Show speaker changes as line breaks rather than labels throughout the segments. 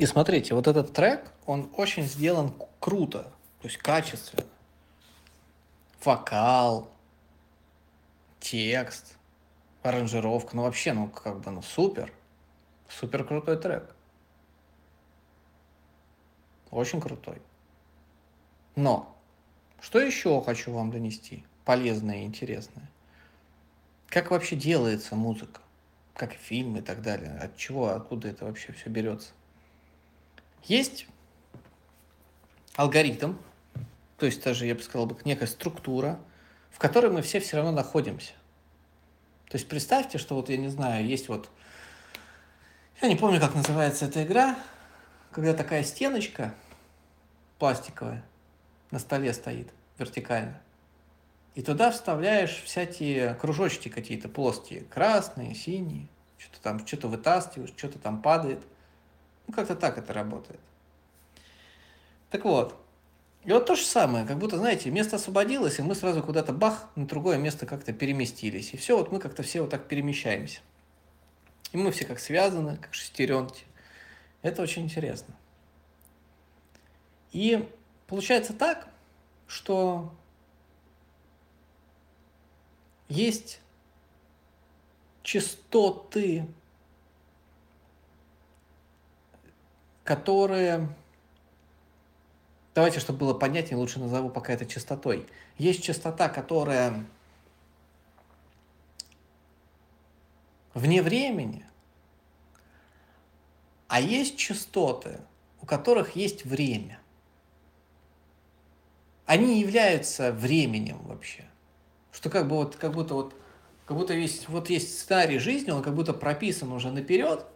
И смотрите, вот этот трек, он очень сделан круто, то есть качественно. Вокал, текст, аранжировка, ну вообще, ну как бы, ну супер. Супер крутой трек. Очень крутой. Но, что еще хочу вам донести? Полезное и интересное. Как вообще делается музыка? Как фильм и так далее? От чего, откуда это вообще все берется? Есть алгоритм, то есть даже, я бы сказал, некая структура, в которой мы все все равно находимся. То есть представьте, что вот, я не знаю, есть вот, я не помню, как называется эта игра, когда такая стеночка пластиковая на столе стоит вертикально. И туда вставляешь всякие кружочки какие-то плоские, красные, синие, что-то там, что-то вытаскиваешь, что-то там падает. Ну, как-то так это работает. Так вот, и вот то же самое, как будто, знаете, место освободилось, и мы сразу куда-то бах, на другое место как-то переместились. И все, вот мы как-то все вот так перемещаемся. И мы все как связаны, как шестеренки. Это очень интересно. И получается так, что есть частоты, которые Давайте, чтобы было понятнее, лучше назову пока это частотой. Есть частота, которая вне времени, а есть частоты, у которых есть время. Они являются временем вообще. Что как бы вот, как будто вот, как будто есть, вот есть сценарий жизни, он как будто прописан уже наперед.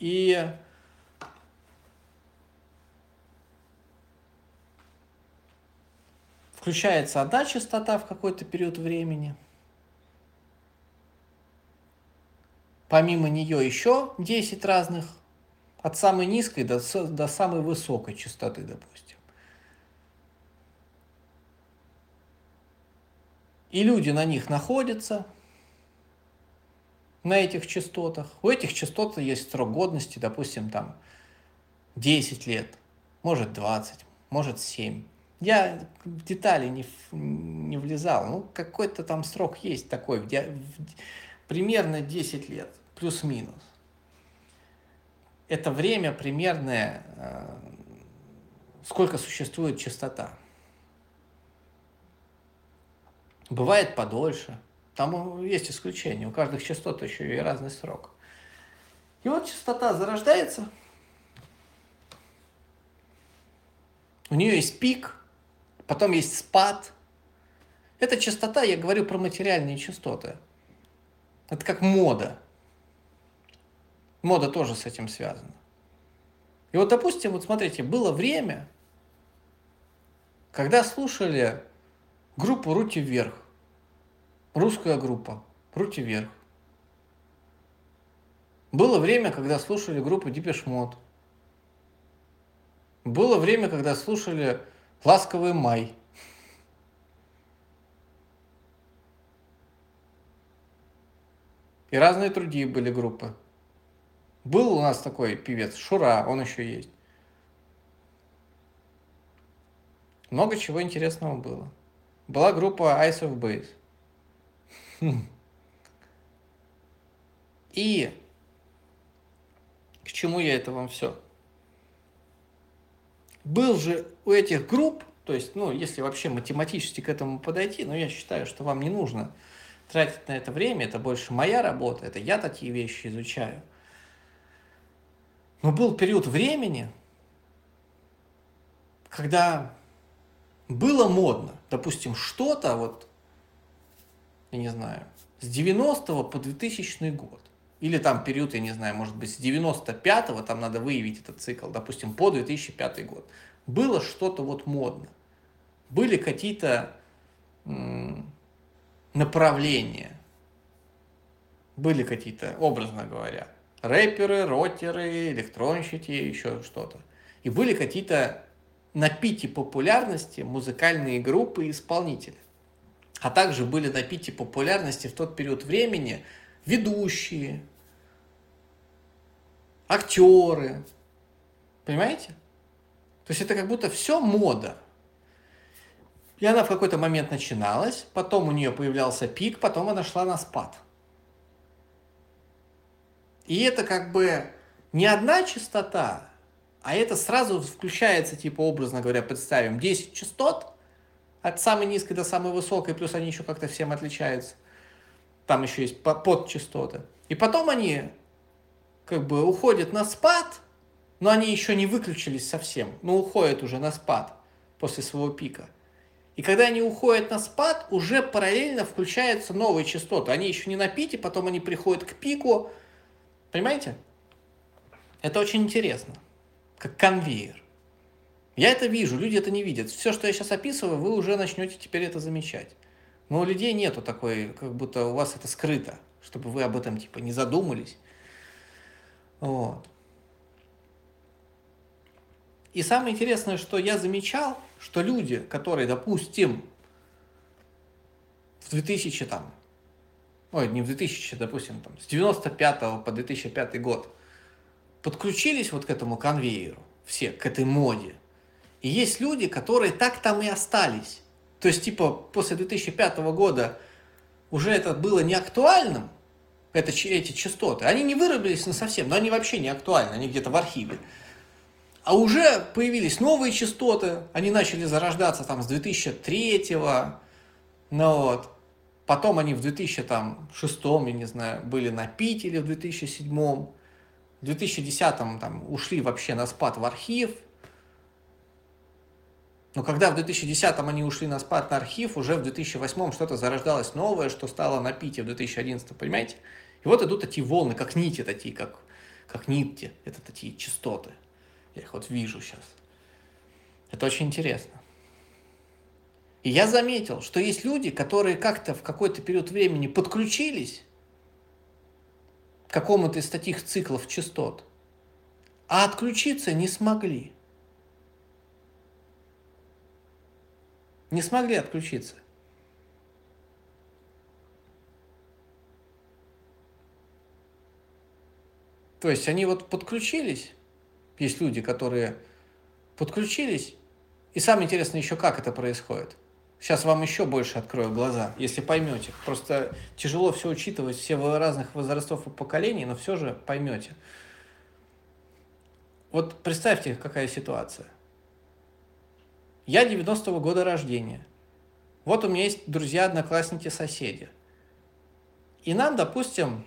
И Включается одна частота в какой-то период времени. Помимо нее еще 10 разных, от самой низкой до, до самой высокой частоты, допустим. И люди на них находятся, на этих частотах. У этих частот есть срок годности, допустим, там 10 лет, может 20, может 7. Я в детали не, не влезал. Ну, какой-то там срок есть такой, в, примерно 10 лет, плюс-минус. Это время примерное, э, сколько существует частота. Бывает подольше. Там есть исключения. У каждых частот еще и разный срок. И вот частота зарождается. У нее есть пик – Потом есть спад. Это частота, я говорю про материальные частоты. Это как мода. Мода тоже с этим связана. И вот, допустим, вот смотрите, было время, когда слушали группу «Руки вверх», русская группа «Руки вверх». Было время, когда слушали группу «Дипеш Мод». Было время, когда слушали Ласковый май. И разные другие были группы. Был у нас такой певец Шура, он еще есть. Много чего интересного было. Была группа Ice of Base. И к чему я это вам все? был же у этих групп, то есть, ну, если вообще математически к этому подойти, но я считаю, что вам не нужно тратить на это время, это больше моя работа, это я такие вещи изучаю. Но был период времени, когда было модно, допустим, что-то вот, я не знаю, с 90 по 2000 год. Или там период, я не знаю, может быть, с 95-го, там надо выявить этот цикл, допустим, по 2005 год. Было что-то вот модно. Были какие-то направления. Были какие-то, образно говоря, рэперы, ротеры, электронщики, еще что-то. И были какие-то на пике популярности музыкальные группы и исполнители. А также были на пике популярности в тот период времени ведущие, актеры. Понимаете? То есть это как будто все мода. И она в какой-то момент начиналась, потом у нее появлялся пик, потом она шла на спад. И это как бы не одна частота, а это сразу включается, типа, образно говоря, представим, 10 частот от самой низкой до самой высокой, плюс они еще как-то всем отличаются. Там еще есть подчастоты. И потом они как бы уходят на спад, но они еще не выключились совсем, но уходят уже на спад после своего пика. И когда они уходят на спад, уже параллельно включаются новые частоты. Они еще не на пике, потом они приходят к пику. Понимаете? Это очень интересно как конвейер. Я это вижу, люди это не видят. Все, что я сейчас описываю, вы уже начнете теперь это замечать. Но у людей нету такой, как будто у вас это скрыто, чтобы вы об этом типа не задумались. Вот. И самое интересное, что я замечал, что люди, которые, допустим, в 2000 там, ой, не в 2000, допустим, там, с 95 по 2005 год, подключились вот к этому конвейеру, все, к этой моде. И есть люди, которые так там и остались. То есть, типа, после 2005 года уже это было не актуальным, это, эти частоты. Они не вырубились на совсем, но они вообще не актуальны, они где-то в архиве. А уже появились новые частоты, они начали зарождаться там с 2003 ну вот. Потом они в 2006, я не знаю, были на Питере в 2007 в 2010-м там ушли вообще на спад в архив. Но когда в 2010-м они ушли на спад на архив, уже в 2008-м что-то зарождалось новое, что стало на пите в 2011 понимаете? И вот идут такие волны, как нити такие, как, как нитки, это такие частоты. Я их вот вижу сейчас. Это очень интересно. И я заметил, что есть люди, которые как-то в какой-то период времени подключились какому-то из таких циклов частот, а отключиться не смогли. Не смогли отключиться. То есть они вот подключились, есть люди, которые подключились, и самое интересное еще, как это происходит. Сейчас вам еще больше открою глаза, если поймете. Просто тяжело все учитывать, все разных возрастов и поколений, но все же поймете. Вот представьте, какая ситуация. Я 90-го года рождения. Вот у меня есть друзья, одноклассники, соседи. И нам, допустим,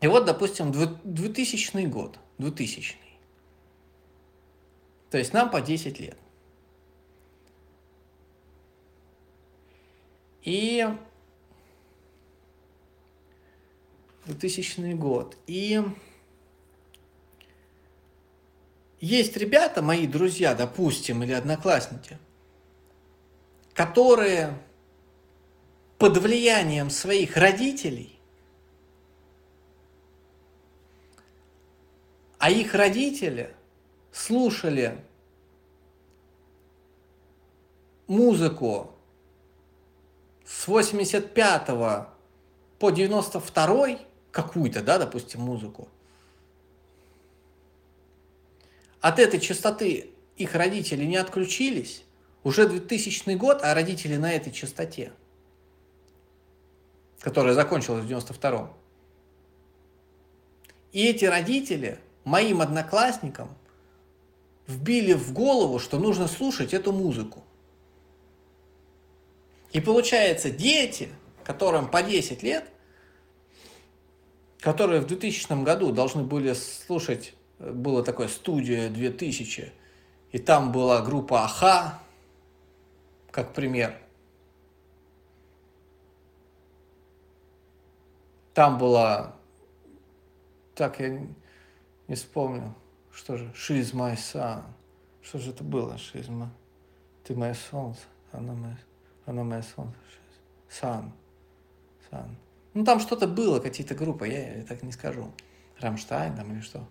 и вот, допустим, 2000 год, 2000 То есть нам по 10 лет. И 2000 год. И есть ребята, мои друзья, допустим, или одноклассники, которые под влиянием своих родителей, а их родители слушали музыку с 85 по 92 какую-то, да, допустим, музыку, от этой частоты их родители не отключились, уже 2000 год, а родители на этой частоте, которая закончилась в 92-м. И эти родители моим одноклассникам вбили в голову, что нужно слушать эту музыку. И получается, дети, которым по 10 лет, которые в 2000 году должны были слушать, было такое студия 2000, и там была группа Аха, как пример. Там была, так я не вспомню, что же, She's my sun. Что же это было, She's my, ты мое солнце, она моя она моя солнце. Сан. Сан. Ну, там что-то было, какие-то группы, я, я так не скажу. Рамштайн там или что.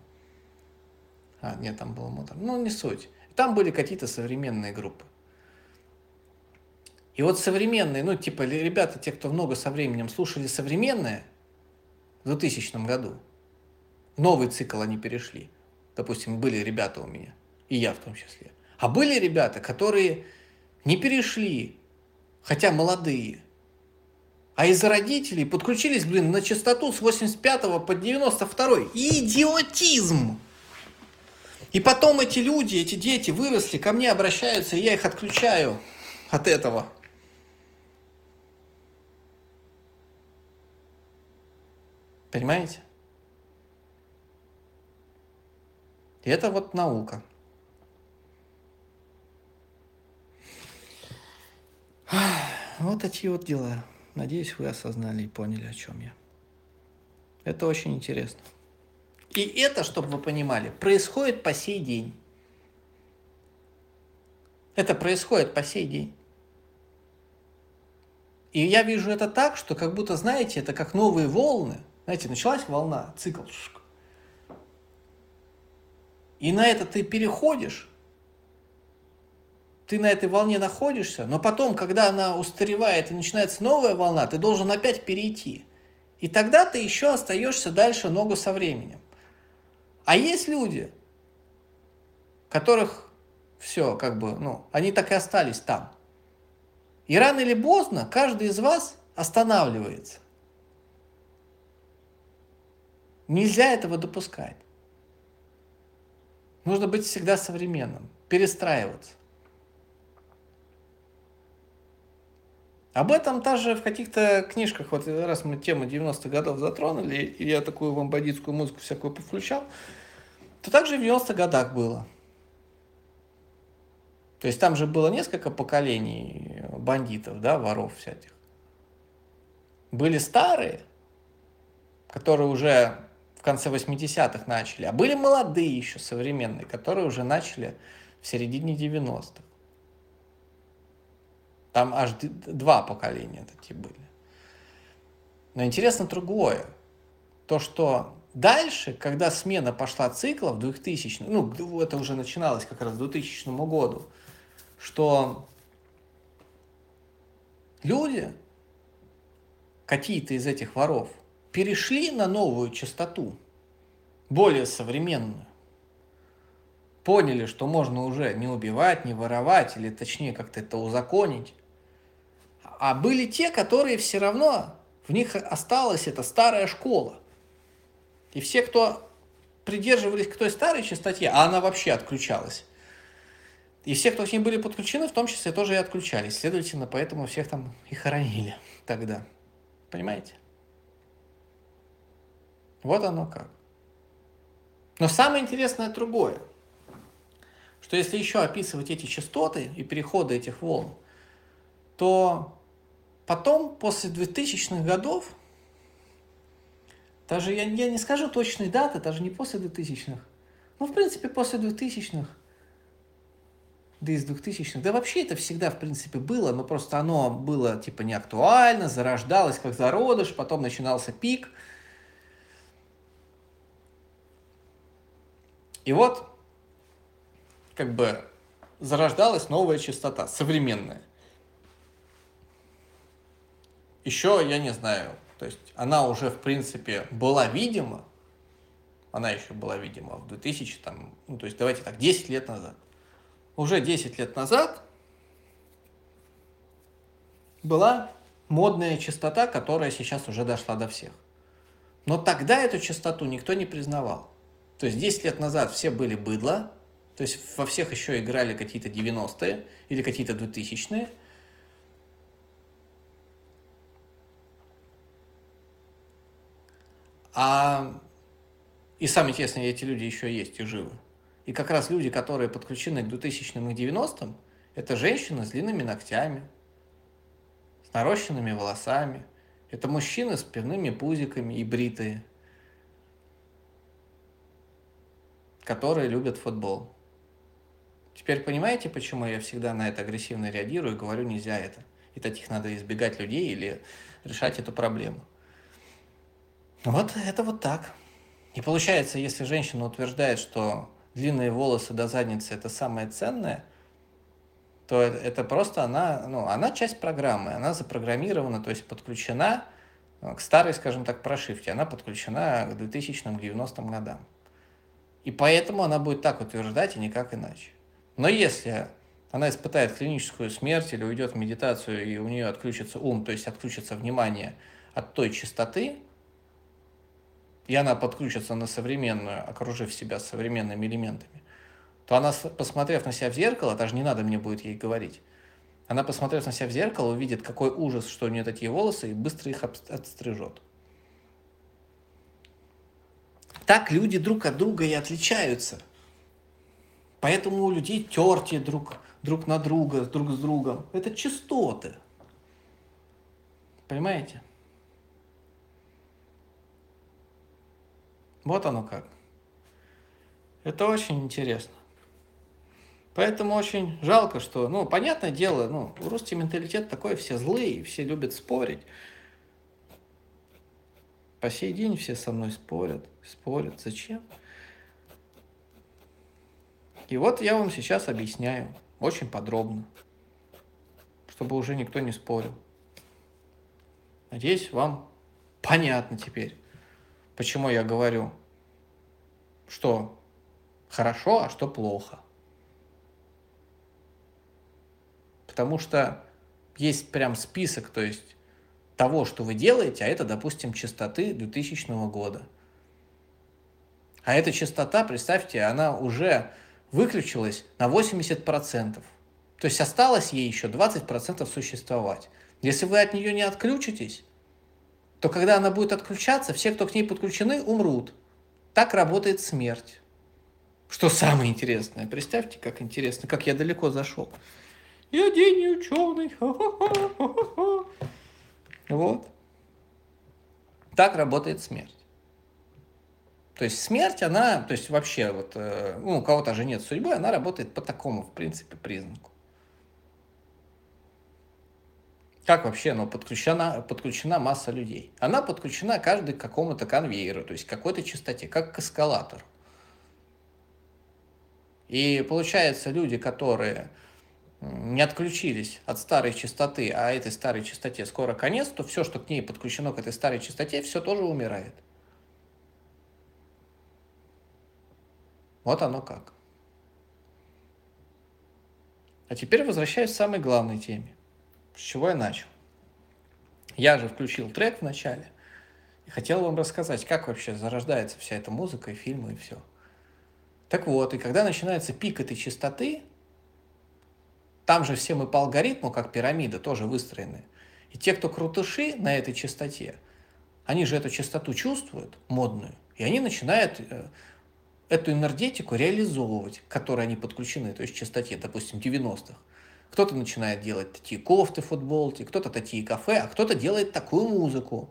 А, нет, там было мотор. Ну, не суть. Там были какие-то современные группы. И вот современные, ну, типа, ребята, те, кто много со временем слушали современное в 2000 году, новый цикл они перешли – Допустим, были ребята у меня, и я в том числе. А были ребята, которые не перешли, хотя молодые, а из-за родителей подключились, блин, на частоту с 85 по 92. Идиотизм! И потом эти люди, эти дети выросли, ко мне обращаются, и я их отключаю от этого. Понимаете? И это вот наука. Вот такие вот дела. Надеюсь, вы осознали и поняли, о чем я. Это очень интересно. И это, чтобы вы понимали, происходит по сей день. Это происходит по сей день. И я вижу это так, что как будто, знаете, это как новые волны – знаете, началась волна, цикл. И на это ты переходишь, ты на этой волне находишься, но потом, когда она устаревает и начинается новая волна, ты должен опять перейти. И тогда ты еще остаешься дальше ногу со временем. А есть люди, которых все, как бы, ну, они так и остались там. И рано или поздно каждый из вас останавливается. Нельзя этого допускать. Нужно быть всегда современным, перестраиваться. Об этом даже в каких-то книжках, вот раз мы тему 90-х годов затронули, и я такую вам бандитскую музыку всякую повключал, то также в 90-х годах было. То есть там же было несколько поколений бандитов, да, воров всяких. Были старые, которые уже конце 80-х начали, а были молодые еще, современные, которые уже начали в середине 90-х. Там аж два поколения такие были. Но интересно другое. То, что дальше, когда смена пошла цикла в 2000, ну, это уже начиналось как раз в 2000 году, что люди, какие-то из этих воров, перешли на новую частоту, более современную. Поняли, что можно уже не убивать, не воровать, или точнее как-то это узаконить. А были те, которые все равно, в них осталась эта старая школа. И все, кто придерживались к той старой частоте, а она вообще отключалась, и все, кто к ней были подключены, в том числе тоже и отключались. Следовательно, поэтому всех там и хоронили тогда. Понимаете? Вот оно как. Но самое интересное другое, что если еще описывать эти частоты и переходы этих волн, то потом, после 2000-х годов, даже я, я не скажу точной даты, даже не после 2000-х, ну, в принципе, после 2000-х, да из 2000-х, да вообще это всегда, в принципе, было, но просто оно было, типа, не актуально, зарождалось как зародыш, потом начинался пик – И вот, как бы, зарождалась новая частота, современная. Еще, я не знаю, то есть она уже, в принципе, была видима, она еще была видима в 2000, там, ну, то есть давайте так, 10 лет назад. Уже 10 лет назад была модная частота, которая сейчас уже дошла до всех. Но тогда эту частоту никто не признавал. То есть 10 лет назад все были быдло, то есть во всех еще играли какие-то 90-е или какие-то 2000-е. А и самое интересное, эти люди еще есть и живы. И как раз люди, которые подключены к 2000-м и 90-м, это женщины с длинными ногтями, с нарощенными волосами. Это мужчины с пивными пузиками и бритые. Которые любят футбол. Теперь понимаете, почему я всегда на это агрессивно реагирую и говорю, нельзя это. И таких надо избегать людей или решать эту проблему. Вот это вот так. И получается, если женщина утверждает, что длинные волосы до задницы это самое ценное, то это просто она, ну, она часть программы, она запрограммирована, то есть подключена к старой, скажем так, прошивке, она подключена к 2000-90 годам. И поэтому она будет так утверждать и никак иначе. Но если она испытает клиническую смерть или уйдет в медитацию, и у нее отключится ум, то есть отключится внимание от той частоты, и она подключится на современную, окружив себя современными элементами, то она, посмотрев на себя в зеркало, даже не надо мне будет ей говорить, она, посмотрев на себя в зеркало, увидит, какой ужас, что у нее такие волосы, и быстро их отстрижет. Так люди друг от друга и отличаются. Поэтому у людей терти друг, друг на друга, друг с другом. Это частоты. Понимаете? Вот оно как. Это очень интересно. Поэтому очень жалко, что, ну, понятное дело, ну, русский менталитет такой, все злые, все любят спорить. По сей день все со мной спорят, спорят. Зачем? И вот я вам сейчас объясняю, очень подробно, чтобы уже никто не спорил. Надеюсь, вам понятно теперь, почему я говорю, что хорошо, а что плохо. Потому что есть прям список, то есть того, что вы делаете, а это, допустим, частоты 2000 года. А эта частота, представьте, она уже выключилась на 80%. То есть осталось ей еще 20% существовать. Если вы от нее не отключитесь, то когда она будет отключаться, все, кто к ней подключены, умрут. Так работает смерть. Что самое интересное, представьте, как интересно, как я далеко зашел. Я гений ученый. Вот. Так работает смерть. То есть смерть, она, то есть вообще вот, э, ну, у кого-то же нет судьбы, она работает по такому, в принципе, признаку. Как вообще ну, подключена, подключена масса людей? Она подключена каждый к какому-то конвейеру, то есть какой-то частоте, как к эскалатору. И получается, люди, которые не отключились от старой частоты, а этой старой частоте скоро конец, то все, что к ней подключено к этой старой частоте, все тоже умирает. Вот оно как. А теперь возвращаюсь к самой главной теме. С чего я начал? Я же включил трек в начале и хотел вам рассказать, как вообще зарождается вся эта музыка и фильмы и все. Так вот, и когда начинается пик этой частоты, там же все мы по алгоритму, как пирамида, тоже выстроены. И те, кто крутыши на этой частоте, они же эту частоту чувствуют, модную, и они начинают э, эту энергетику реализовывать, к которой они подключены, то есть частоте, допустим, 90-х. Кто-то начинает делать такие кофты, футболки, кто-то такие кафе, а кто-то делает такую музыку.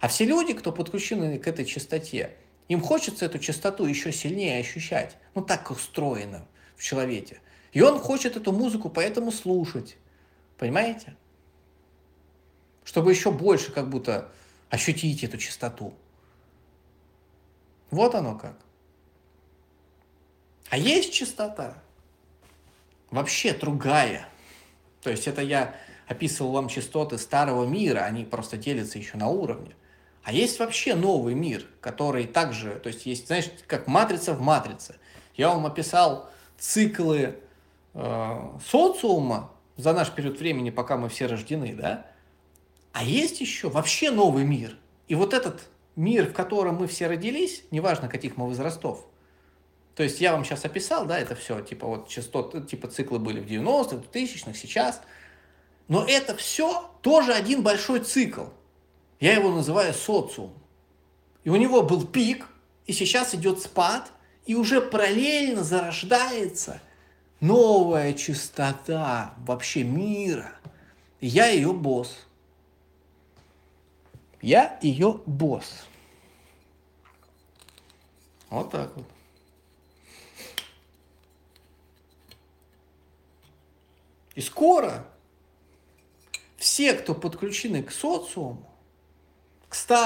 А все люди, кто подключены к этой частоте, им хочется эту частоту еще сильнее ощущать. Ну так устроено в человеке. И он хочет эту музыку поэтому слушать. Понимаете? Чтобы еще больше как будто ощутить эту частоту. Вот оно как. А есть частота, вообще другая. То есть это я описывал вам частоты старого мира, они просто делятся еще на уровне. А есть вообще новый мир, который также, то есть есть, знаешь, как матрица в матрице. Я вам описал циклы социума за наш период времени, пока мы все рождены, да? А есть еще вообще новый мир. И вот этот мир, в котором мы все родились, неважно каких мы возрастов, то есть я вам сейчас описал, да, это все, типа вот частоты, типа циклы были в 90-х, 2000-х, сейчас. Но это все тоже один большой цикл. Я его называю социум. И у него был пик, и сейчас идет спад, и уже параллельно зарождается новая частота вообще мира. Я ее босс. Я ее босс. Вот так вот. И скоро все, кто подключены к социуму, к старым